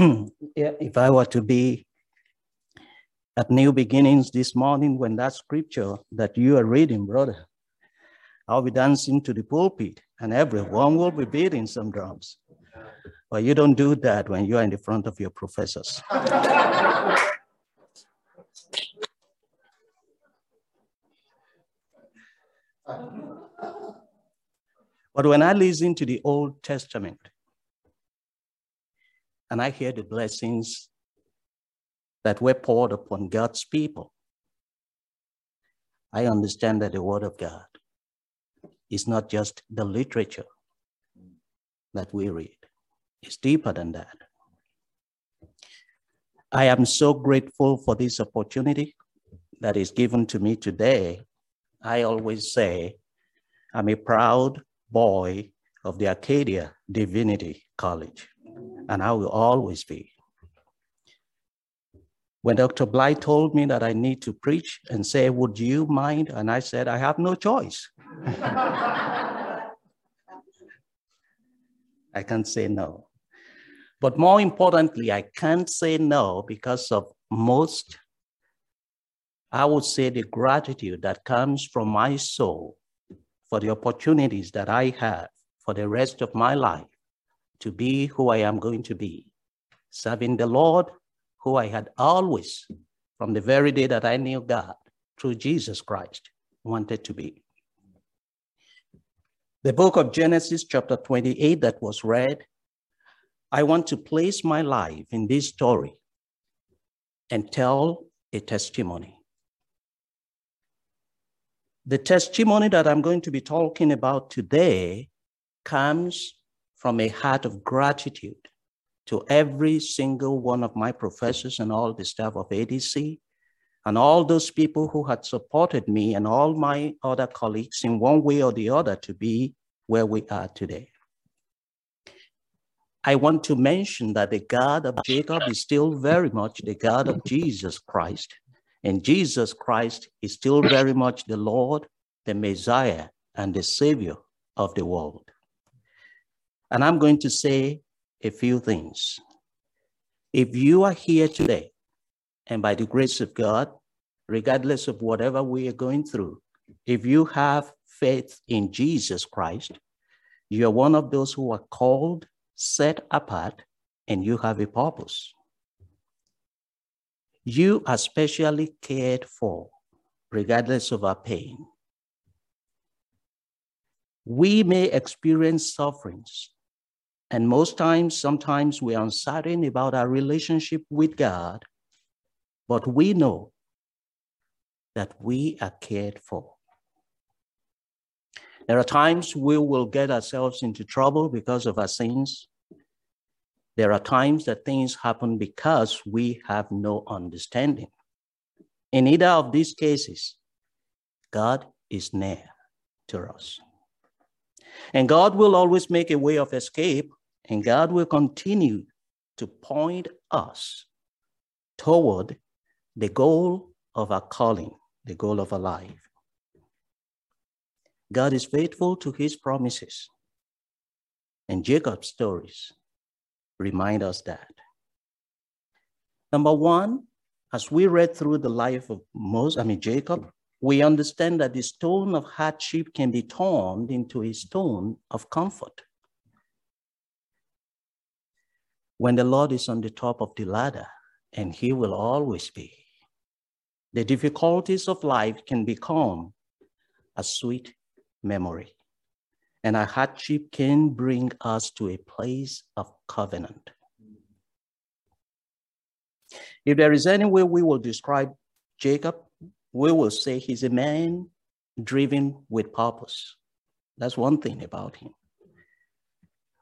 if I were to be at New Beginnings this morning when that scripture that you are reading, brother, I'll be dancing to the pulpit and everyone will be beating some drums. But you don't do that when you're in the front of your professors. but when I listen to the Old Testament and I hear the blessings that were poured upon God's people, I understand that the Word of God is not just the literature that we read, it's deeper than that. I am so grateful for this opportunity that is given to me today. I always say I'm a proud boy of the Acadia Divinity College, and I will always be. When Dr. Bly told me that I need to preach and say, Would you mind? And I said, I have no choice. I can't say no. But more importantly, I can't say no because of most, I would say, the gratitude that comes from my soul for the opportunities that I have for the rest of my life to be who I am going to be, serving the Lord, who I had always, from the very day that I knew God, through Jesus Christ, wanted to be. The book of Genesis, chapter 28, that was read, I want to place my life in this story and tell a testimony. The testimony that I'm going to be talking about today comes from a heart of gratitude to every single one of my professors and all the staff of ADC and all those people who had supported me and all my other colleagues in one way or the other to be where we are today. I want to mention that the God of Jacob is still very much the God of Jesus Christ. And Jesus Christ is still very much the Lord, the Messiah, and the Savior of the world. And I'm going to say a few things. If you are here today, and by the grace of God, regardless of whatever we are going through, if you have faith in Jesus Christ, you are one of those who are called set apart, and you have a purpose. You are specially cared for, regardless of our pain. We may experience sufferings, and most times, sometimes we are uncertain about our relationship with God, but we know that we are cared for. There are times we will get ourselves into trouble because of our sins. There are times that things happen because we have no understanding. In either of these cases, God is near to us. And God will always make a way of escape, and God will continue to point us toward the goal of our calling, the goal of our life. God is faithful to his promises. And Jacob's stories remind us that. Number one, as we read through the life of Moses, I mean Jacob, we understand that the stone of hardship can be turned into a stone of comfort. When the Lord is on the top of the ladder, and he will always be, the difficulties of life can become a sweet memory. And a hardship can bring us to a place of covenant. If there is any way we will describe Jacob, we will say he's a man driven with purpose. That's one thing about him.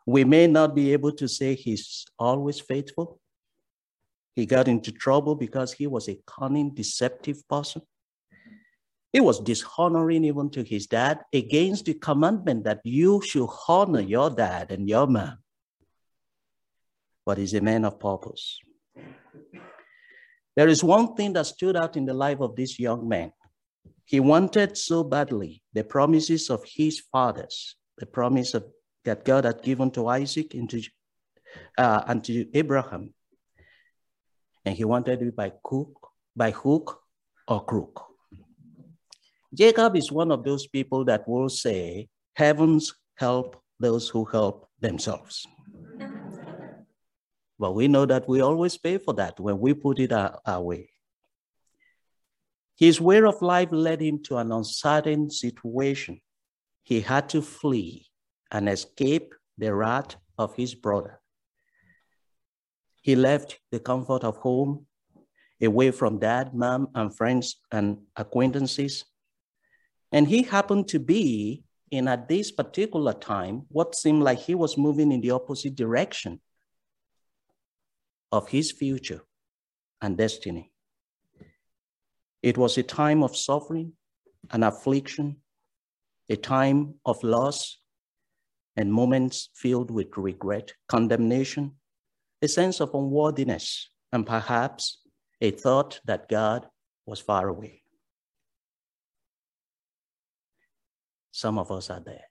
We may not be able to say he's always faithful. He got into trouble because he was a cunning, deceptive person. It was dishonoring even to his dad against the commandment that you should honor your dad and your mom. But he's a man of purpose. There is one thing that stood out in the life of this young man. He wanted so badly the promises of his fathers, the promise of, that God had given to Isaac and to, uh, and to Abraham and he wanted it by hook, by hook or crook. Jacob is one of those people that will say, Heavens help those who help themselves. but we know that we always pay for that when we put it our, our way. His way of life led him to an uncertain situation. He had to flee and escape the wrath of his brother. He left the comfort of home, away from dad, mom, and friends and acquaintances. And he happened to be in at this particular time what seemed like he was moving in the opposite direction of his future and destiny. It was a time of suffering and affliction, a time of loss and moments filled with regret, condemnation, a sense of unworthiness, and perhaps a thought that God was far away. Some of us are there.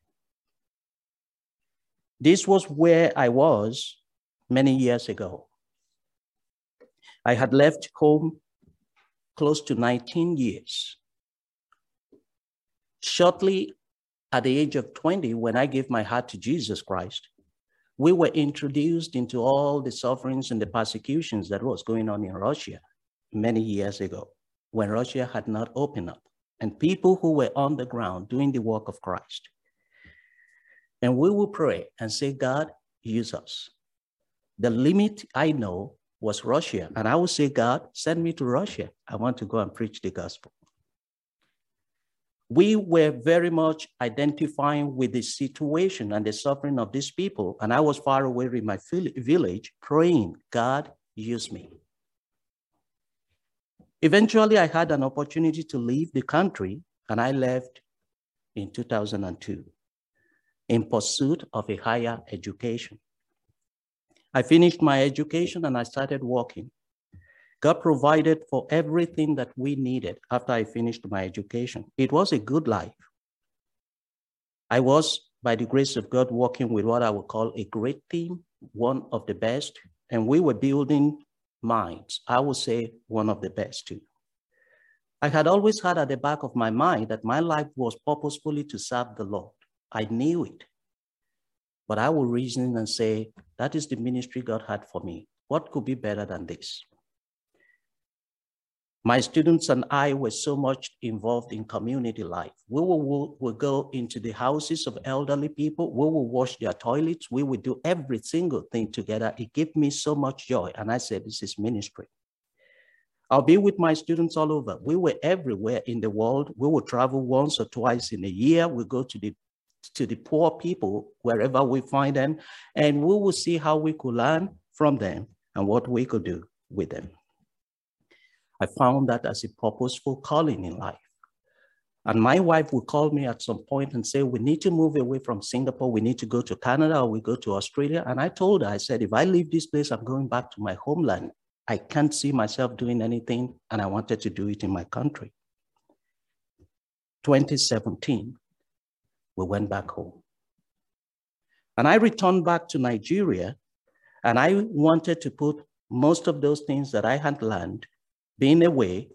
This was where I was many years ago. I had left home close to 19 years. Shortly at the age of 20, when I gave my heart to Jesus Christ, we were introduced into all the sufferings and the persecutions that was going on in Russia many years ago when Russia had not opened up and people who were on the ground doing the work of Christ. And we will pray and say, God, use us. The limit I know was Russia. And I will say, God, send me to Russia. I want to go and preach the gospel we were very much identifying with the situation and the suffering of these people. And I was far away in my village praying, God, use me. Eventually, I had an opportunity to leave the country, and I left in 2002 in pursuit of a higher education. I finished my education and I started working. God provided for everything that we needed after I finished my education. It was a good life. I was, by the grace of God, working with what I would call a great team, one of the best, and we were building minds. I would say one of the best too. I had always had at the back of my mind that my life was purposefully to serve the Lord. I knew it. But I would reason and say, that is the ministry God had for me. What could be better than this? My students and I were so much involved in community life. We will, will go into the houses of elderly people. We will wash their toilets. We will do every single thing together. It gave me so much joy. And I said, this is ministry. I'll be with my students all over. We were everywhere in the world. We will travel once or twice in a year. We go to the to the poor people wherever we find them, and we will see how we could learn from them and what we could do with them. I found that as a purposeful calling in life. And my wife would call me at some point and say, we need to move away from Singapore. We need to go to Canada or we go to Australia. And I told her, I said, if I leave this place, I'm going back to my homeland. I can't see myself doing anything. And I wanted to do it in my country. 2017, we went back home. And I returned back to Nigeria and I wanted to put most of those things that I had learned being away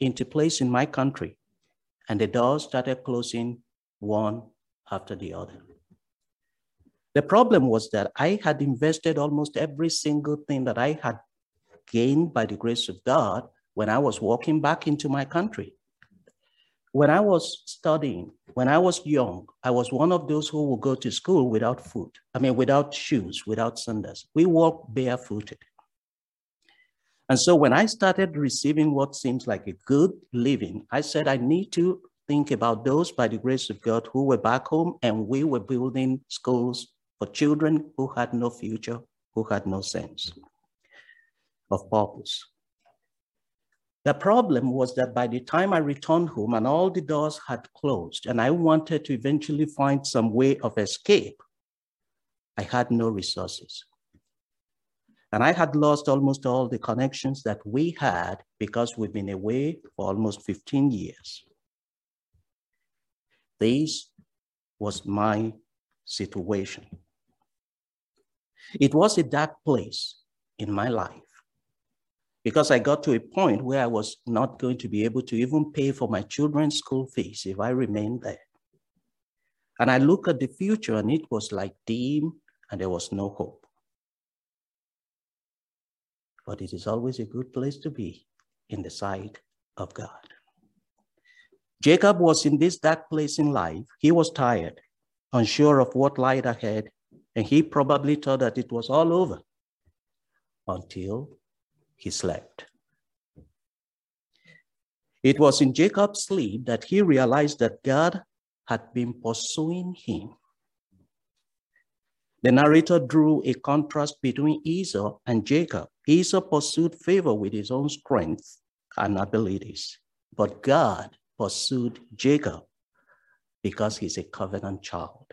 into place in my country, and the doors started closing one after the other. The problem was that I had invested almost every single thing that I had gained by the grace of God when I was walking back into my country. When I was studying, when I was young, I was one of those who would go to school without food, I mean, without shoes, without sandals. We walked barefooted. And so when I started receiving what seems like a good living, I said, I need to think about those by the grace of God who were back home and we were building schools for children who had no future, who had no sense of purpose. The problem was that by the time I returned home and all the doors had closed and I wanted to eventually find some way of escape, I had no resources. And I had lost almost all the connections that we had because we've been away for almost 15 years. This was my situation. It was a dark place in my life. because I got to a point where I was not going to be able to even pay for my children's school fees if I remained there. And I look at the future and it was like dim and there was no hope. But it is always a good place to be in the sight of God. Jacob was in this dark place in life. He was tired, unsure of what lied ahead, and he probably thought that it was all over until he slept. It was in Jacob's sleep that he realized that God had been pursuing him. The narrator drew a contrast between Esau and Jacob. Esau pursued favor with his own strength and abilities, but God pursued Jacob because he's a covenant child.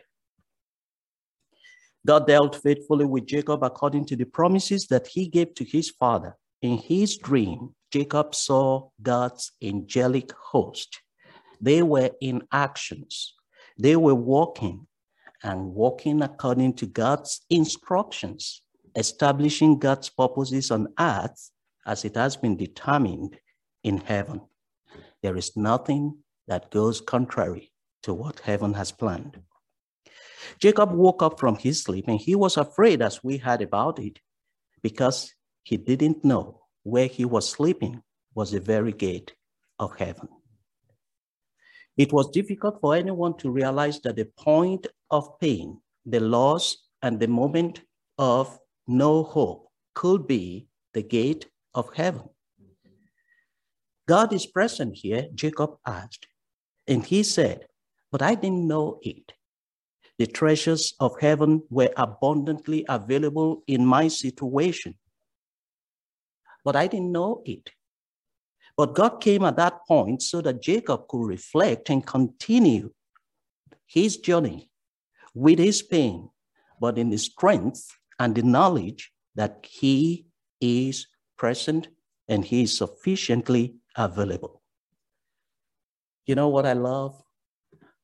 God dealt faithfully with Jacob according to the promises that he gave to his father. In his dream, Jacob saw God's angelic host. They were in actions. They were walking and walking according to God's instructions, establishing God's purposes on earth as it has been determined in heaven. There is nothing that goes contrary to what heaven has planned. Jacob woke up from his sleep and he was afraid as we heard about it because he didn't know where he was sleeping was the very gate of heaven. It was difficult for anyone to realize that the point of pain, the loss, and the moment of no hope could be the gate of heaven. God is present here, Jacob asked. And he said, But I didn't know it. The treasures of heaven were abundantly available in my situation but I didn't know it. But God came at that point so that Jacob could reflect and continue his journey with his pain, but in the strength and the knowledge that he is present and he is sufficiently available. You know what I love?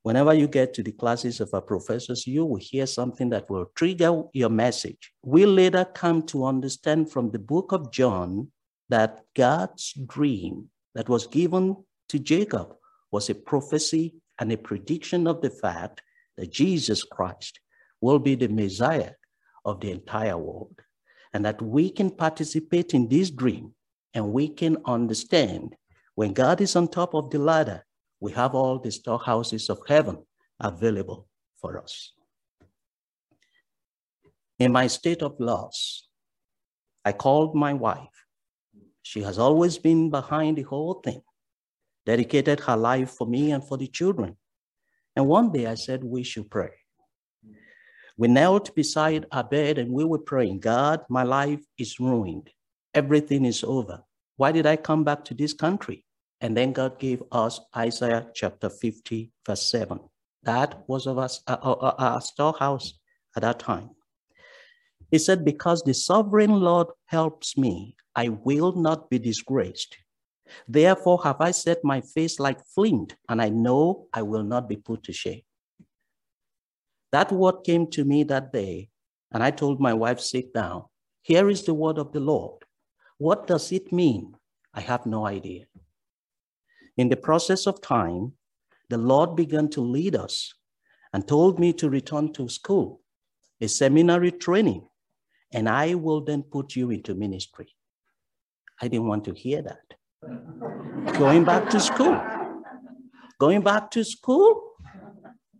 Whenever you get to the classes of our professors, you will hear something that will trigger your message. We later come to understand from the book of John that God's dream that was given to Jacob was a prophecy and a prediction of the fact that Jesus Christ will be the Messiah of the entire world, and that we can participate in this dream and we can understand when God is on top of the ladder, we have all the storehouses of heaven available for us. In my state of loss, I called my wife. She has always been behind the whole thing, dedicated her life for me and for the children. And one day I said, We should pray. We knelt beside our bed and we were praying, God, my life is ruined. Everything is over. Why did I come back to this country? And then God gave us Isaiah chapter 50, verse 7. That was of us, our, uh, uh, uh, our storehouse at that time. He said, Because the sovereign Lord helps me, I will not be disgraced. Therefore have I set my face like flint, and I know I will not be put to shame. That word came to me that day, and I told my wife, Sit down. Here is the word of the Lord. What does it mean? I have no idea. In the process of time, the Lord began to lead us and told me to return to school, a seminary training, and I will then put you into ministry. I didn't want to hear that. Going back to school. Going back to school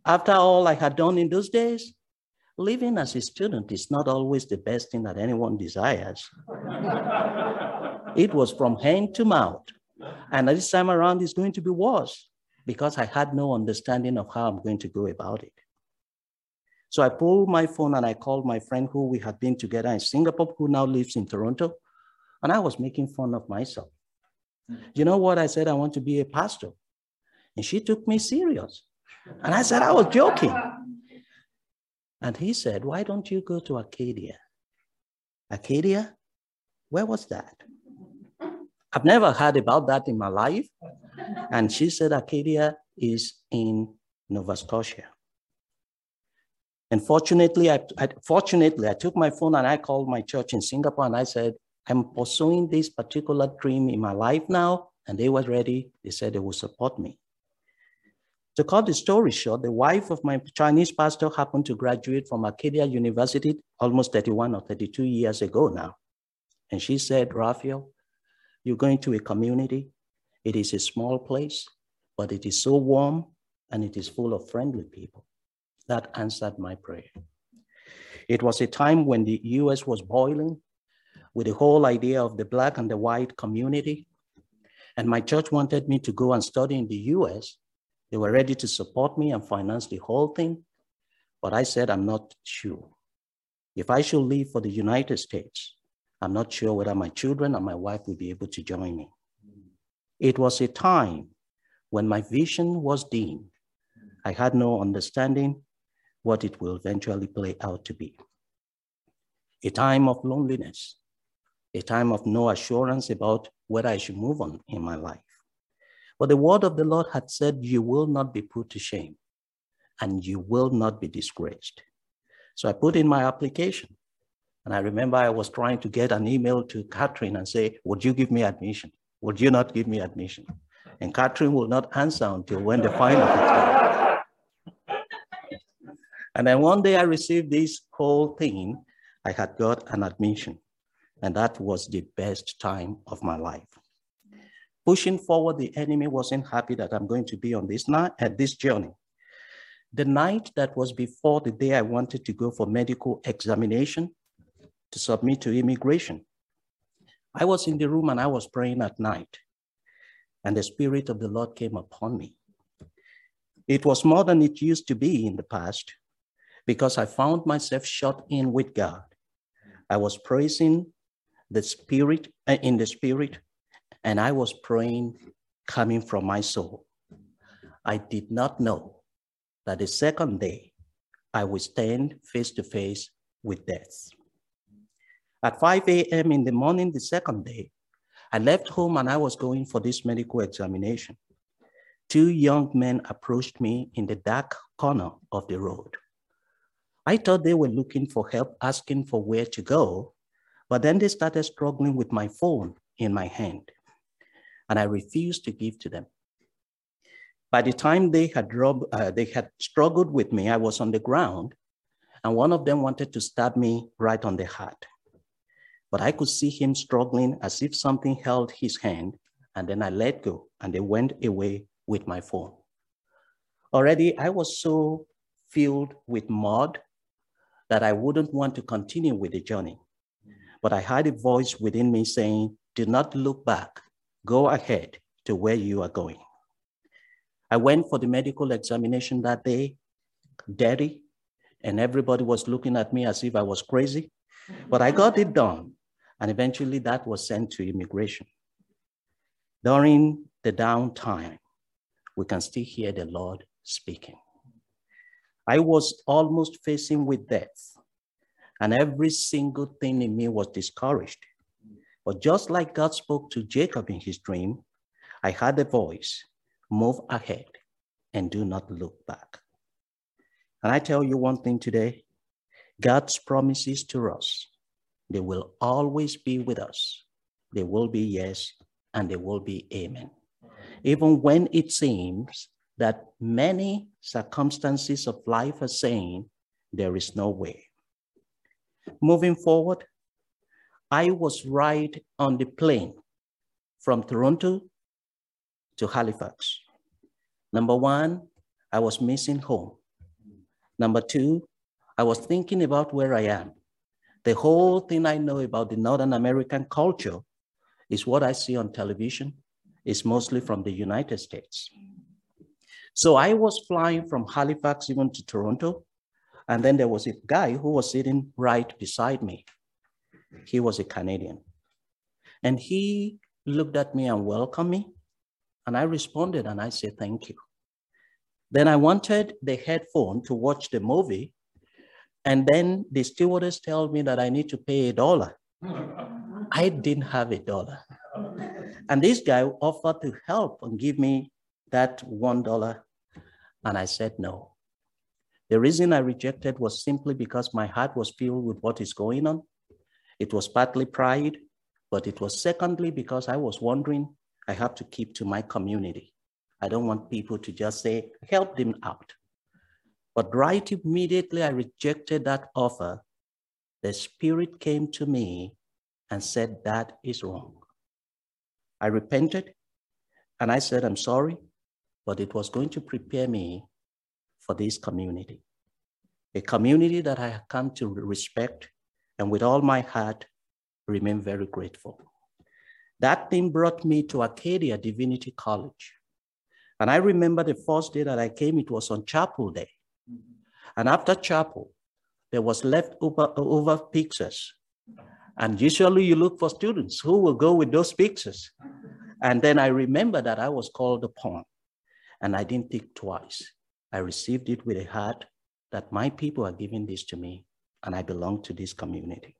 after all I had done in those days. Living as a student is not always the best thing that anyone desires. it was from hand to mouth. And this time around, it's going to be worse because I had no understanding of how I'm going to go about it. So I pulled my phone and I called my friend who we had been together in Singapore, who now lives in Toronto. And I was making fun of myself. You know what? I said, I want to be a pastor. And she took me serious. And I said, I was joking. And he said, Why don't you go to Acadia? Acadia? Where was that? I've never heard about that in my life. And she said Acadia is in Nova Scotia. And fortunately I, I, fortunately, I took my phone and I called my church in Singapore and I said, I'm pursuing this particular dream in my life now, and they were ready. They said they would support me. To cut the story short, the wife of my Chinese pastor happened to graduate from Acadia University almost 31 or 32 years ago now. And she said, Raphael, you're going to a community. It is a small place, but it is so warm and it is full of friendly people. That answered my prayer. It was a time when the US was boiling with the whole idea of the black and the white community. And my church wanted me to go and study in the US. They were ready to support me and finance the whole thing. But I said, I'm not sure. If I should leave for the United States, I'm not sure whether my children and my wife will be able to join me. It was a time when my vision was dim. I had no understanding what it will eventually play out to be. A time of loneliness, a time of no assurance about whether I should move on in my life. But the word of the Lord had said, You will not be put to shame and you will not be disgraced. So I put in my application. And I remember I was trying to get an email to Catherine and say, Would you give me admission? Would you not give me admission? And Catherine will not answer until when the final is And then one day I received this whole thing. I had got an admission. And that was the best time of my life. Pushing forward, the enemy wasn't happy that I'm going to be on this night at this journey. The night that was before the day I wanted to go for medical examination to submit to immigration, I was in the room and I was praying at night, and the Spirit of the Lord came upon me. It was more than it used to be in the past because I found myself shut in with God. I was praising the Spirit uh, in the Spirit, and I was praying coming from my soul. I did not know that the second day I would stand face to face with death. At 5 a.m. in the morning, the second day, I left home and I was going for this medical examination. Two young men approached me in the dark corner of the road. I thought they were looking for help, asking for where to go, but then they started struggling with my phone in my hand, and I refused to give to them. By the time they had, uh, they had struggled with me, I was on the ground, and one of them wanted to stab me right on the heart but I could see him struggling as if something held his hand, and then I let go, and they went away with my phone. Already, I was so filled with mud that I wouldn't want to continue with the journey. But I had a voice within me saying, Do not look back, go ahead to where you are going. I went for the medical examination that day, dirty, and everybody was looking at me as if I was crazy. But I got it done. And eventually that was sent to immigration. During the downtime, we can still hear the Lord speaking. I was almost facing with death, and every single thing in me was discouraged. But just like God spoke to Jacob in his dream, I had a voice move ahead and do not look back. And I tell you one thing today God's promises to us they will always be with us. They will be yes, and they will be amen. Even when it seems that many circumstances of life are saying there is no way. Moving forward, I was right on the plane from Toronto to Halifax. Number one, I was missing home. Number two, I was thinking about where I am. The whole thing I know about the Northern American culture is what I see on television. It's mostly from the United States. So I was flying from Halifax even to Toronto. And then there was a guy who was sitting right beside me. He was a Canadian. And he looked at me and welcomed me. And I responded and I said, thank you. Then I wanted the headphone to watch the movie and then the stewardess told me that I need to pay a dollar. I didn't have a dollar. And this guy offered to help and give me that one dollar. And I said no. The reason I rejected was simply because my heart was filled with what is going on. It was partly pride, but it was secondly because I was wondering I have to keep to my community. I don't want people to just say, help them out. But right immediately I rejected that offer, the Spirit came to me and said, That is wrong. I repented and I said, I'm sorry, but it was going to prepare me for this community. A community that I have come to respect and with all my heart remain very grateful. That thing brought me to Acadia Divinity College. And I remember the first day that I came, it was on chapel day. And after chapel, there was leftover over pictures. And usually you look for students who will go with those pictures. And then I remember that I was called upon and I didn't think twice. I received it with a heart that my people are giving this to me and I belong to this community.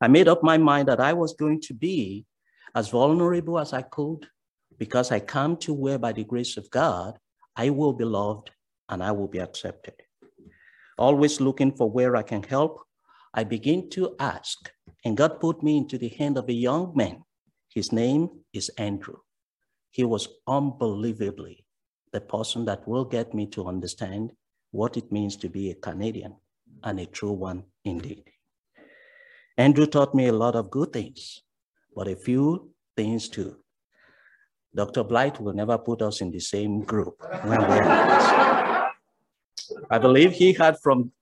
I made up my mind that I was going to be as vulnerable as I could because I come to where by the grace of God, I will be loved and I will be accepted. Always looking for where I can help, I begin to ask, and God put me into the hand of a young man. His name is Andrew. He was unbelievably the person that will get me to understand what it means to be a Canadian and a true one indeed. Andrew taught me a lot of good things, but a few things too. Dr. Blight will never put us in the same group I believe he had from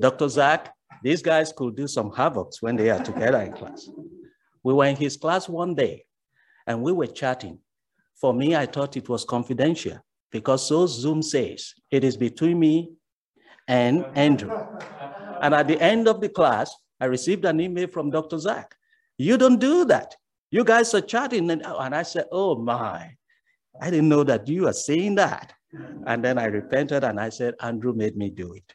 Dr. Zach, these guys could do some havocs when they are together in class. We were in his class one day and we were chatting. For me, I thought it was confidential because so Zoom says it is between me and Andrew. And at the end of the class, I received an email from Dr. Zach. You don't do that. You guys are chatting. And, oh, and I said, Oh my, I didn't know that you are saying that. And then I repented and I said, Andrew made me do it.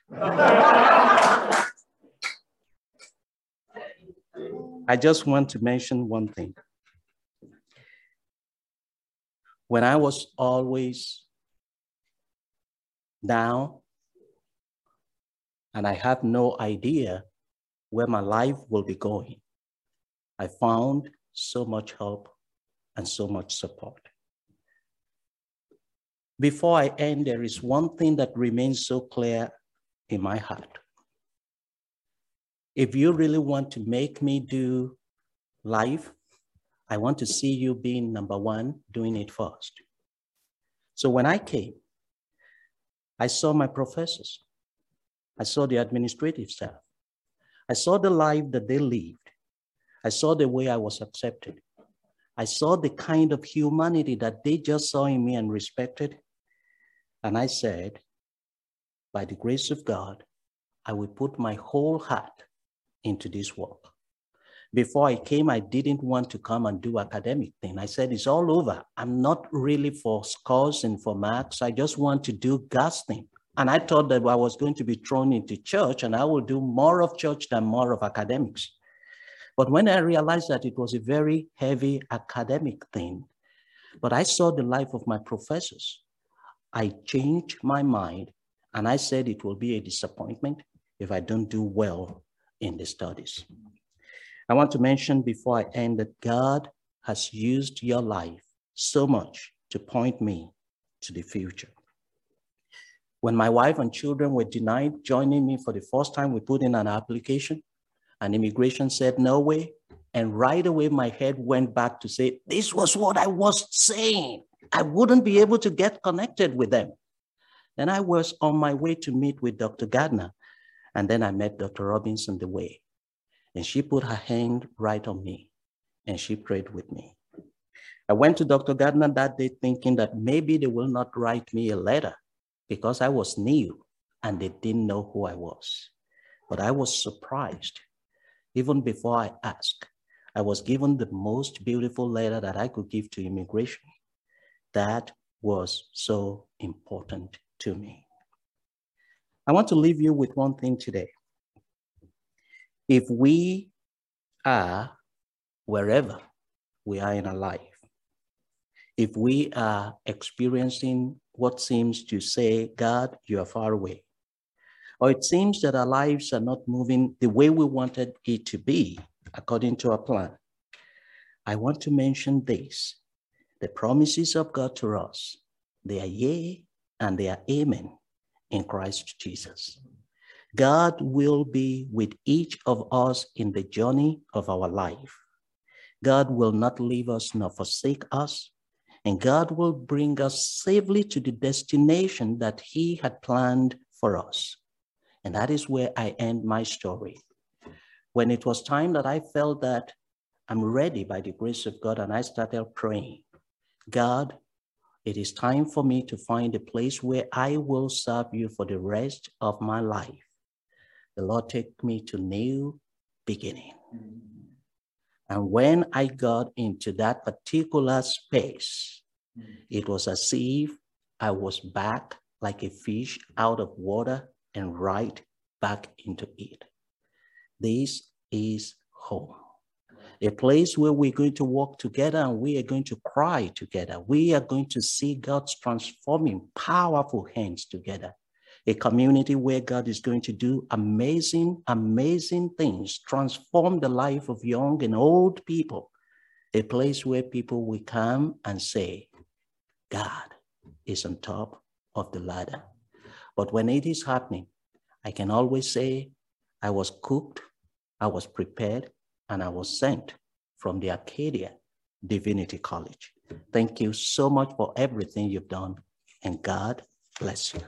I just want to mention one thing. When I was always down and I have no idea where my life will be going, I found so much help and so much support. Before I end, there is one thing that remains so clear in my heart. If you really want to make me do life, I want to see you being number one, doing it first. So when I came, I saw my professors. I saw the administrative staff. I saw the life that they lived. I saw the way I was accepted. I saw the kind of humanity that they just saw in me and respected. And I said, by the grace of God, I will put my whole heart into this work. Before I came, I didn't want to come and do academic thing. I said, it's all over. I'm not really for scores and for marks. I just want to do God's thing. And I thought that I was going to be thrown into church and I will do more of church than more of academics. But when I realized that it was a very heavy academic thing, but I saw the life of my professors I changed my mind and I said it will be a disappointment if I don't do well in the studies. I want to mention before I end that God has used your life so much to point me to the future. When my wife and children were denied joining me for the first time, we put in an application and immigration said no way. And right away, my head went back to say, this was what I was saying. I wouldn't be able to get connected with them. Then I was on my way to meet with Dr. Gardner. And then I met Dr. Robinson the way. And she put her hand right on me and she prayed with me. I went to Dr. Gardner that day thinking that maybe they will not write me a letter because I was new and they didn't know who I was. But I was surprised. Even before I asked, I was given the most beautiful letter that I could give to immigration. That was so important to me. I want to leave you with one thing today. If we are wherever we are in our life, if we are experiencing what seems to say, God, you are far away, or it seems that our lives are not moving the way we wanted it to be according to our plan, I want to mention this. The promises of God to us, they are yea and they are amen in Christ Jesus. God will be with each of us in the journey of our life. God will not leave us nor forsake us, and God will bring us safely to the destination that He had planned for us. And that is where I end my story. When it was time that I felt that I'm ready by the grace of God, and I started praying, God, it is time for me to find a place where I will serve you for the rest of my life. The Lord take me to new beginning. And when I got into that particular space, it was as if I was back like a fish out of water and right back into it. This is home. A place where we're going to walk together and we are going to cry together. We are going to see God's transforming, powerful hands together a community where God is going to do amazing, amazing things, transform the life of young and old people, a place where people will come and say, God is on top of the ladder. But when it is happening, I can always say, I was cooked, I was prepared, and I was sent from the Acadia Divinity College. Thank you so much for everything you've done, and God bless you.